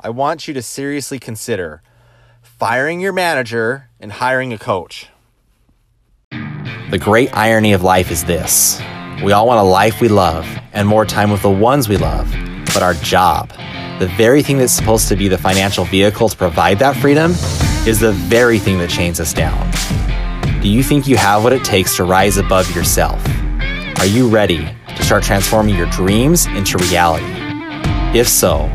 I want you to seriously consider firing your manager and hiring a coach. The great irony of life is this we all want a life we love and more time with the ones we love, but our job, the very thing that's supposed to be the financial vehicle to provide that freedom, is the very thing that chains us down. Do you think you have what it takes to rise above yourself? Are you ready to start transforming your dreams into reality? If so,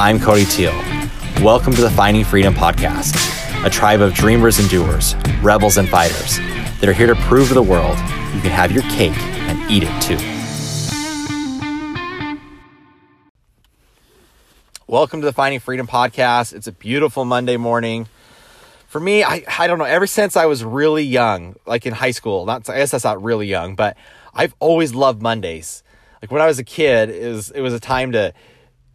I'm Cody Teal. Welcome to the Finding Freedom Podcast, a tribe of dreamers and doers, rebels and fighters that are here to prove to the world you can have your cake and eat it too. Welcome to the Finding Freedom Podcast. It's a beautiful Monday morning. For me, I, I don't know, ever since I was really young, like in high school, not I guess that's not really young, but I've always loved Mondays. Like when I was a kid, it was it was a time to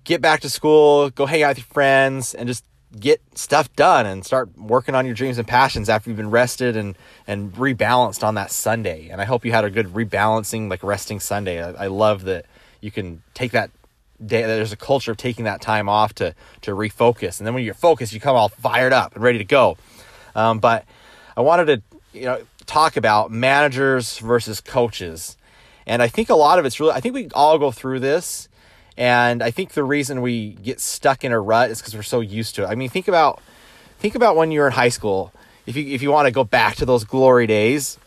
get back to school, go hang out with your friends, and just get stuff done and start working on your dreams and passions after you've been rested and and rebalanced on that Sunday. And I hope you had a good rebalancing, like resting Sunday. I, I love that you can take that day. There's a culture of taking that time off to to refocus, and then when you're focused, you come all fired up and ready to go. Um, but I wanted to you know talk about managers versus coaches. And I think a lot of it's really, I think we all go through this. And I think the reason we get stuck in a rut is because we're so used to it. I mean, think about, think about when you were in high school. If you, if you want to go back to those glory days,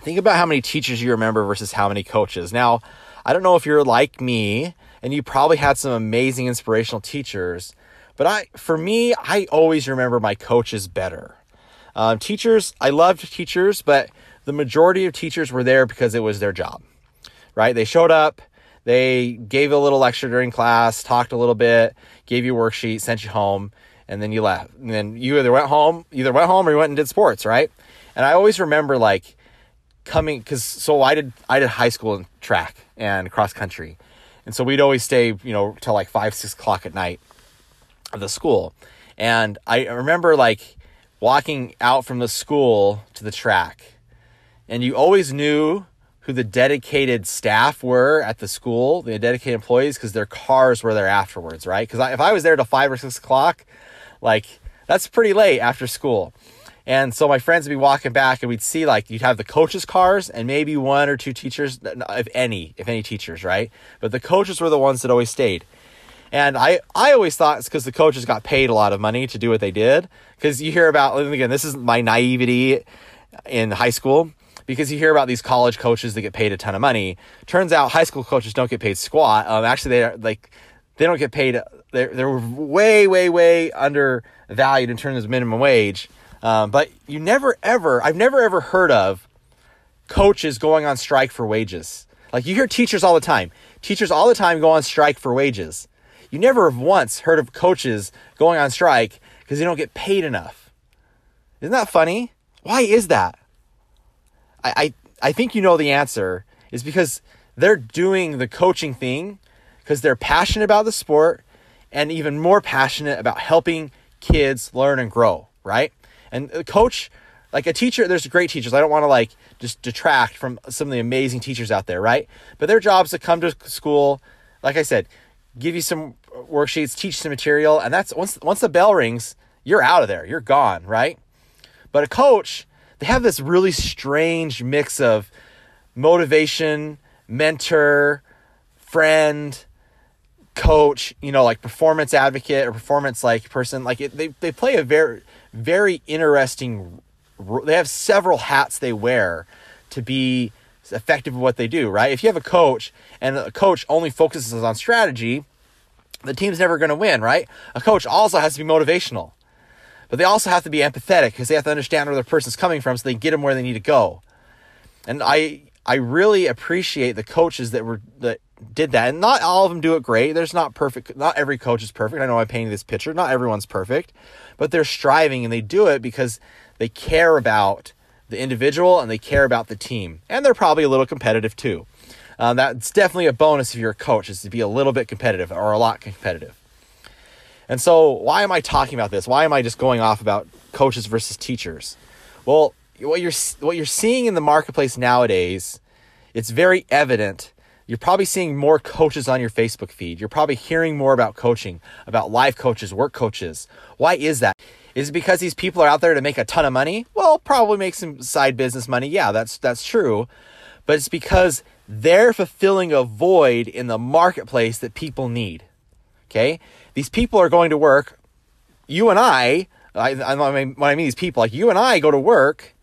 think about how many teachers you remember versus how many coaches. Now, I don't know if you're like me and you probably had some amazing inspirational teachers, but I, for me, I always remember my coaches better. Um, teachers, I loved teachers, but the majority of teachers were there because it was their job, right? They showed up, they gave a little lecture during class, talked a little bit, gave you a worksheet, sent you home, and then you left. And then you either went home, either went home or you went and did sports, right? And I always remember like coming because so I did I did high school and track and cross country, and so we'd always stay you know till like five six o'clock at night of the school, and I remember like walking out from the school to the track. And you always knew who the dedicated staff were at the school, the dedicated employees, because their cars were there afterwards, right? Because if I was there till five or six o'clock, like that's pretty late after school. And so my friends would be walking back and we'd see like you'd have the coaches' cars and maybe one or two teachers, if any, if any teachers, right? But the coaches were the ones that always stayed. And I, I always thought it's because the coaches got paid a lot of money to do what they did. Because you hear about, again, this is my naivety in high school, because you hear about these college coaches that get paid a ton of money. Turns out high school coaches don't get paid squat. Um, actually, they're like, they don't get paid, they're, they're way, way, way undervalued in terms of minimum wage. Um, but you never ever, I've never ever heard of coaches going on strike for wages. Like you hear teachers all the time. Teachers all the time go on strike for wages. You never have once heard of coaches going on strike because they don't get paid enough. Isn't that funny? Why is that? I, I, I think you know the answer is because they're doing the coaching thing because they're passionate about the sport and even more passionate about helping kids learn and grow, right? And a coach, like a teacher, there's great teachers. I don't want to like just detract from some of the amazing teachers out there, right? But their job is to come to school, like I said, give you some uh, worksheets, teach some material, and that's once once the bell rings, you're out of there. You're gone, right? But a coach, they have this really strange mix of motivation, mentor, friend, coach, you know, like performance advocate or performance like person. Like it, they they play a very very interesting they have several hats they wear to be effective at what they do, right? If you have a coach and a coach only focuses on strategy, the team's never going to win, right? A coach also has to be motivational, but they also have to be empathetic because they have to understand where the person's coming from so they get them where they need to go. And I I really appreciate the coaches that were that did that, and not all of them do it great. There's not perfect. Not every coach is perfect. I know I'm painting this picture. Not everyone's perfect, but they're striving and they do it because they care about the individual and they care about the team, and they're probably a little competitive too. Um, that's definitely a bonus if you're a coach is to be a little bit competitive or a lot competitive. And so, why am I talking about this? Why am I just going off about coaches versus teachers? Well, what you're what you're seeing in the marketplace nowadays, it's very evident You're probably seeing more coaches on your Facebook feed. You're probably hearing more about coaching, about life coaches, work coaches. Why is that? Is it because these people are out there to make a ton of money? Well, probably make some side business money. Yeah, that's that's true. But it's because they're fulfilling a void in the marketplace that people need. Okay? These people are going to work. You and I, I, I mean, when I mean these people, like you and I go to work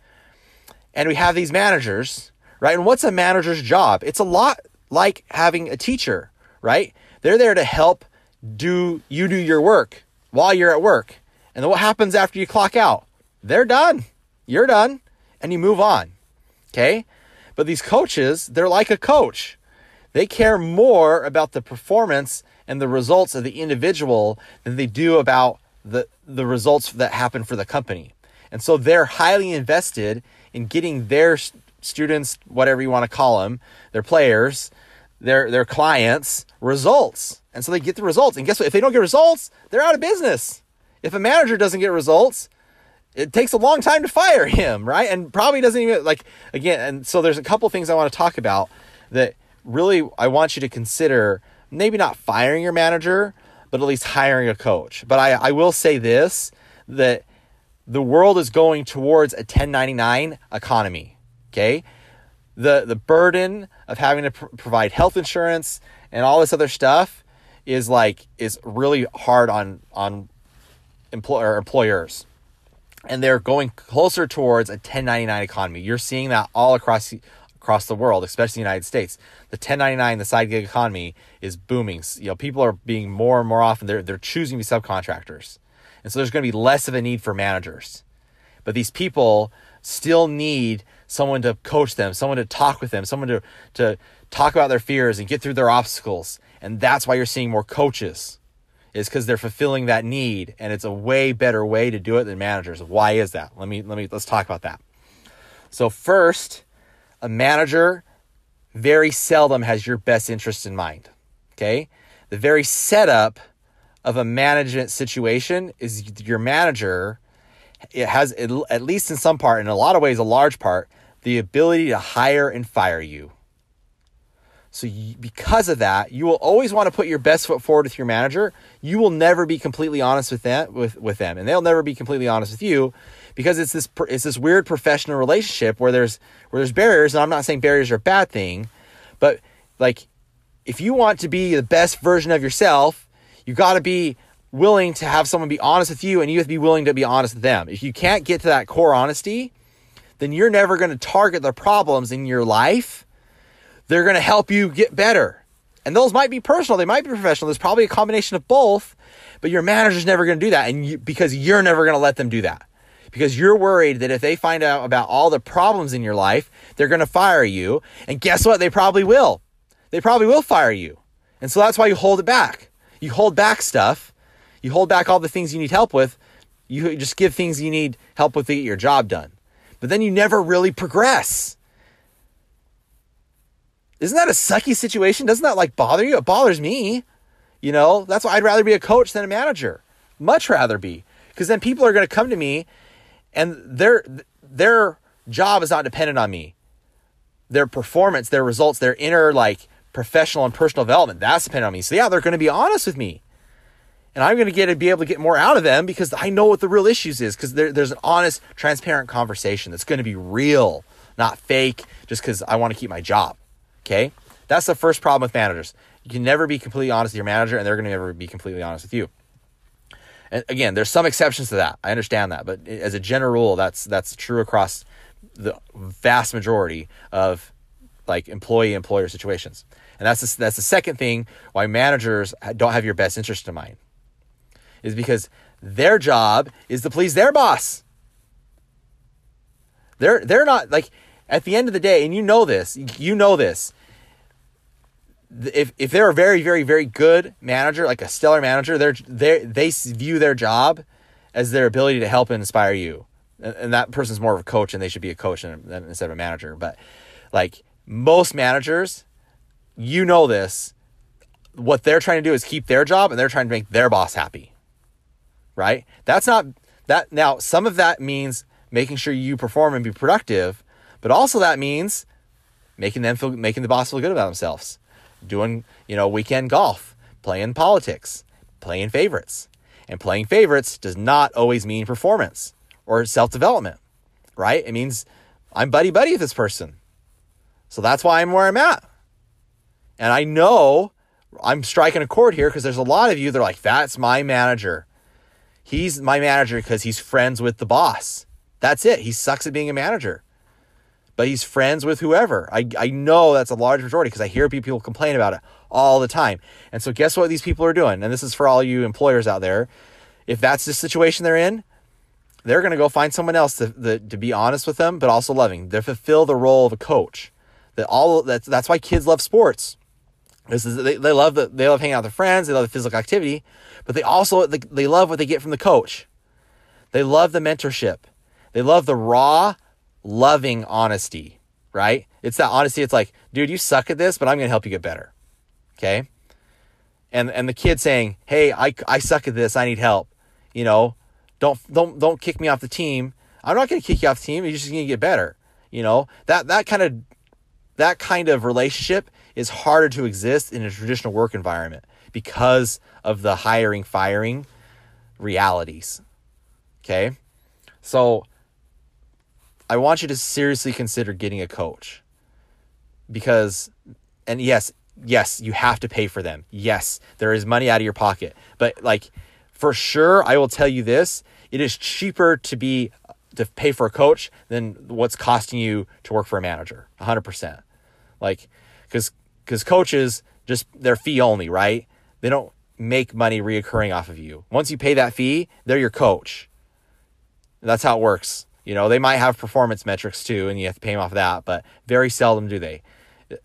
and we have these managers, right? And what's a manager's job? It's a lot like having a teacher, right? They're there to help do you do your work while you're at work. And then what happens after you clock out? They're done. You're done and you move on. Okay? But these coaches, they're like a coach. They care more about the performance and the results of the individual than they do about the the results that happen for the company. And so they're highly invested in getting their students, whatever you want to call them, their players, their their clients results. And so they get the results. And guess what? If they don't get results, they're out of business. If a manager doesn't get results, it takes a long time to fire him, right? And probably doesn't even like again. And so there's a couple things I want to talk about that really I want you to consider. Maybe not firing your manager, but at least hiring a coach. But I, I will say this that the world is going towards a 1099 economy. Okay. The, the burden of having to pr- provide health insurance and all this other stuff is like, is really hard on, on employer employers. And they're going closer towards a 1099 economy. You're seeing that all across across the world, especially the United States. The 1099, the side gig economy is booming. You know, people are being more and more often they're they're choosing to be subcontractors. And so there's going to be less of a need for managers. But these people still need someone to coach them, someone to talk with them, someone to, to talk about their fears and get through their obstacles. And that's why you're seeing more coaches, is because they're fulfilling that need. And it's a way better way to do it than managers. Why is that? Let me let me let's talk about that. So first, a manager very seldom has your best interest in mind. Okay? The very setup of a management situation is your manager it has at least in some part in a lot of ways a large part the ability to hire and fire you so you, because of that you will always want to put your best foot forward with your manager you will never be completely honest with them with, with them and they'll never be completely honest with you because it's this it's this weird professional relationship where there's where there's barriers and I'm not saying barriers are a bad thing but like if you want to be the best version of yourself you got to be willing to have someone be honest with you and you have to be willing to be honest with them. If you can't get to that core honesty, then you're never going to target the problems in your life. They're going to help you get better. And those might be personal, they might be professional. There's probably a combination of both, but your manager's never going to do that and you, because you're never going to let them do that. Because you're worried that if they find out about all the problems in your life, they're going to fire you. And guess what? They probably will. They probably will fire you. And so that's why you hold it back. You hold back stuff. You hold back all the things you need help with. You just give things you need help with to get your job done. But then you never really progress. Isn't that a sucky situation? Doesn't that like bother you? It bothers me. You know, that's why I'd rather be a coach than a manager. Much rather be. Because then people are going to come to me and their their job is not dependent on me. Their performance, their results, their inner like professional and personal development. That's dependent on me. So yeah, they're going to be honest with me. And I'm going to get to be able to get more out of them because I know what the real issues is because there, there's an honest, transparent conversation that's going to be real, not fake, just because I want to keep my job. Okay. That's the first problem with managers. You can never be completely honest with your manager and they're going to never be completely honest with you. And again, there's some exceptions to that. I understand that, but as a general rule, that's that's true across the vast majority of like employee employer situations. And that's the, that's the second thing why managers don't have your best interest in mind. Is because their job is to please their boss. They're they're not like at the end of the day, and you know this, you know this. If if they're a very very very good manager, like a stellar manager, they're they they view their job as their ability to help and inspire you, and, and that person's more of a coach, and they should be a coach instead of a manager. But like most managers, you know this. What they're trying to do is keep their job and they're trying to make their boss happy. Right? That's not that now some of that means making sure you perform and be productive, but also that means making them feel making the boss feel good about themselves. Doing, you know, weekend golf, playing politics, playing favorites. And playing favorites does not always mean performance or self development, right? It means I'm buddy buddy with this person. So that's why I'm where I'm at. And I know I'm striking a chord here because there's a lot of you that are like, that's my manager. He's my manager because he's friends with the boss. That's it. He sucks at being a manager. But he's friends with whoever. I, I know that's a large majority because I hear people complain about it all the time. And so, guess what these people are doing? And this is for all you employers out there. If that's the situation they're in, they're going to go find someone else to, to, to be honest with them, but also loving. They fulfill the role of a coach. That all that's that's why kids love sports. This is they, they love the, they love hanging out with their friends. They love the physical activity, but they also they love what they get from the coach. They love the mentorship. They love the raw, loving honesty. Right? It's that honesty. It's like, dude, you suck at this, but I'm going to help you get better. Okay. And and the kid saying, hey, I I suck at this. I need help. You know, don't don't don't kick me off the team. I'm not going to kick you off the team. You're just going to get better. You know that that kind of that kind of relationship is harder to exist in a traditional work environment because of the hiring firing realities. Okay, so I want you to seriously consider getting a coach. Because, and yes, yes, you have to pay for them. Yes, there is money out of your pocket, but like for sure, I will tell you this it is cheaper to be to pay for a coach than what's costing you to work for a manager 100% like because because coaches just they're fee only right? They don't make money reoccurring off of you. Once you pay that fee they're your coach. That's how it works you know they might have performance metrics too and you have to pay them off of that but very seldom do they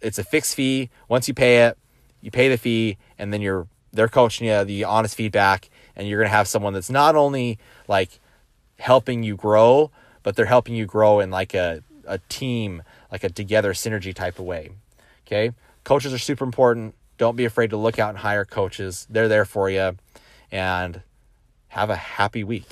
it's a fixed fee once you pay it you pay the fee and then you're they're coaching you the honest feedback and you're to have someone that's not only like helping you grow, but they're helping you grow in like a, a team, like a together synergy type of way. Okay. Coaches are super important. Don't be afraid to look out and hire coaches. They're there for you and have a happy week.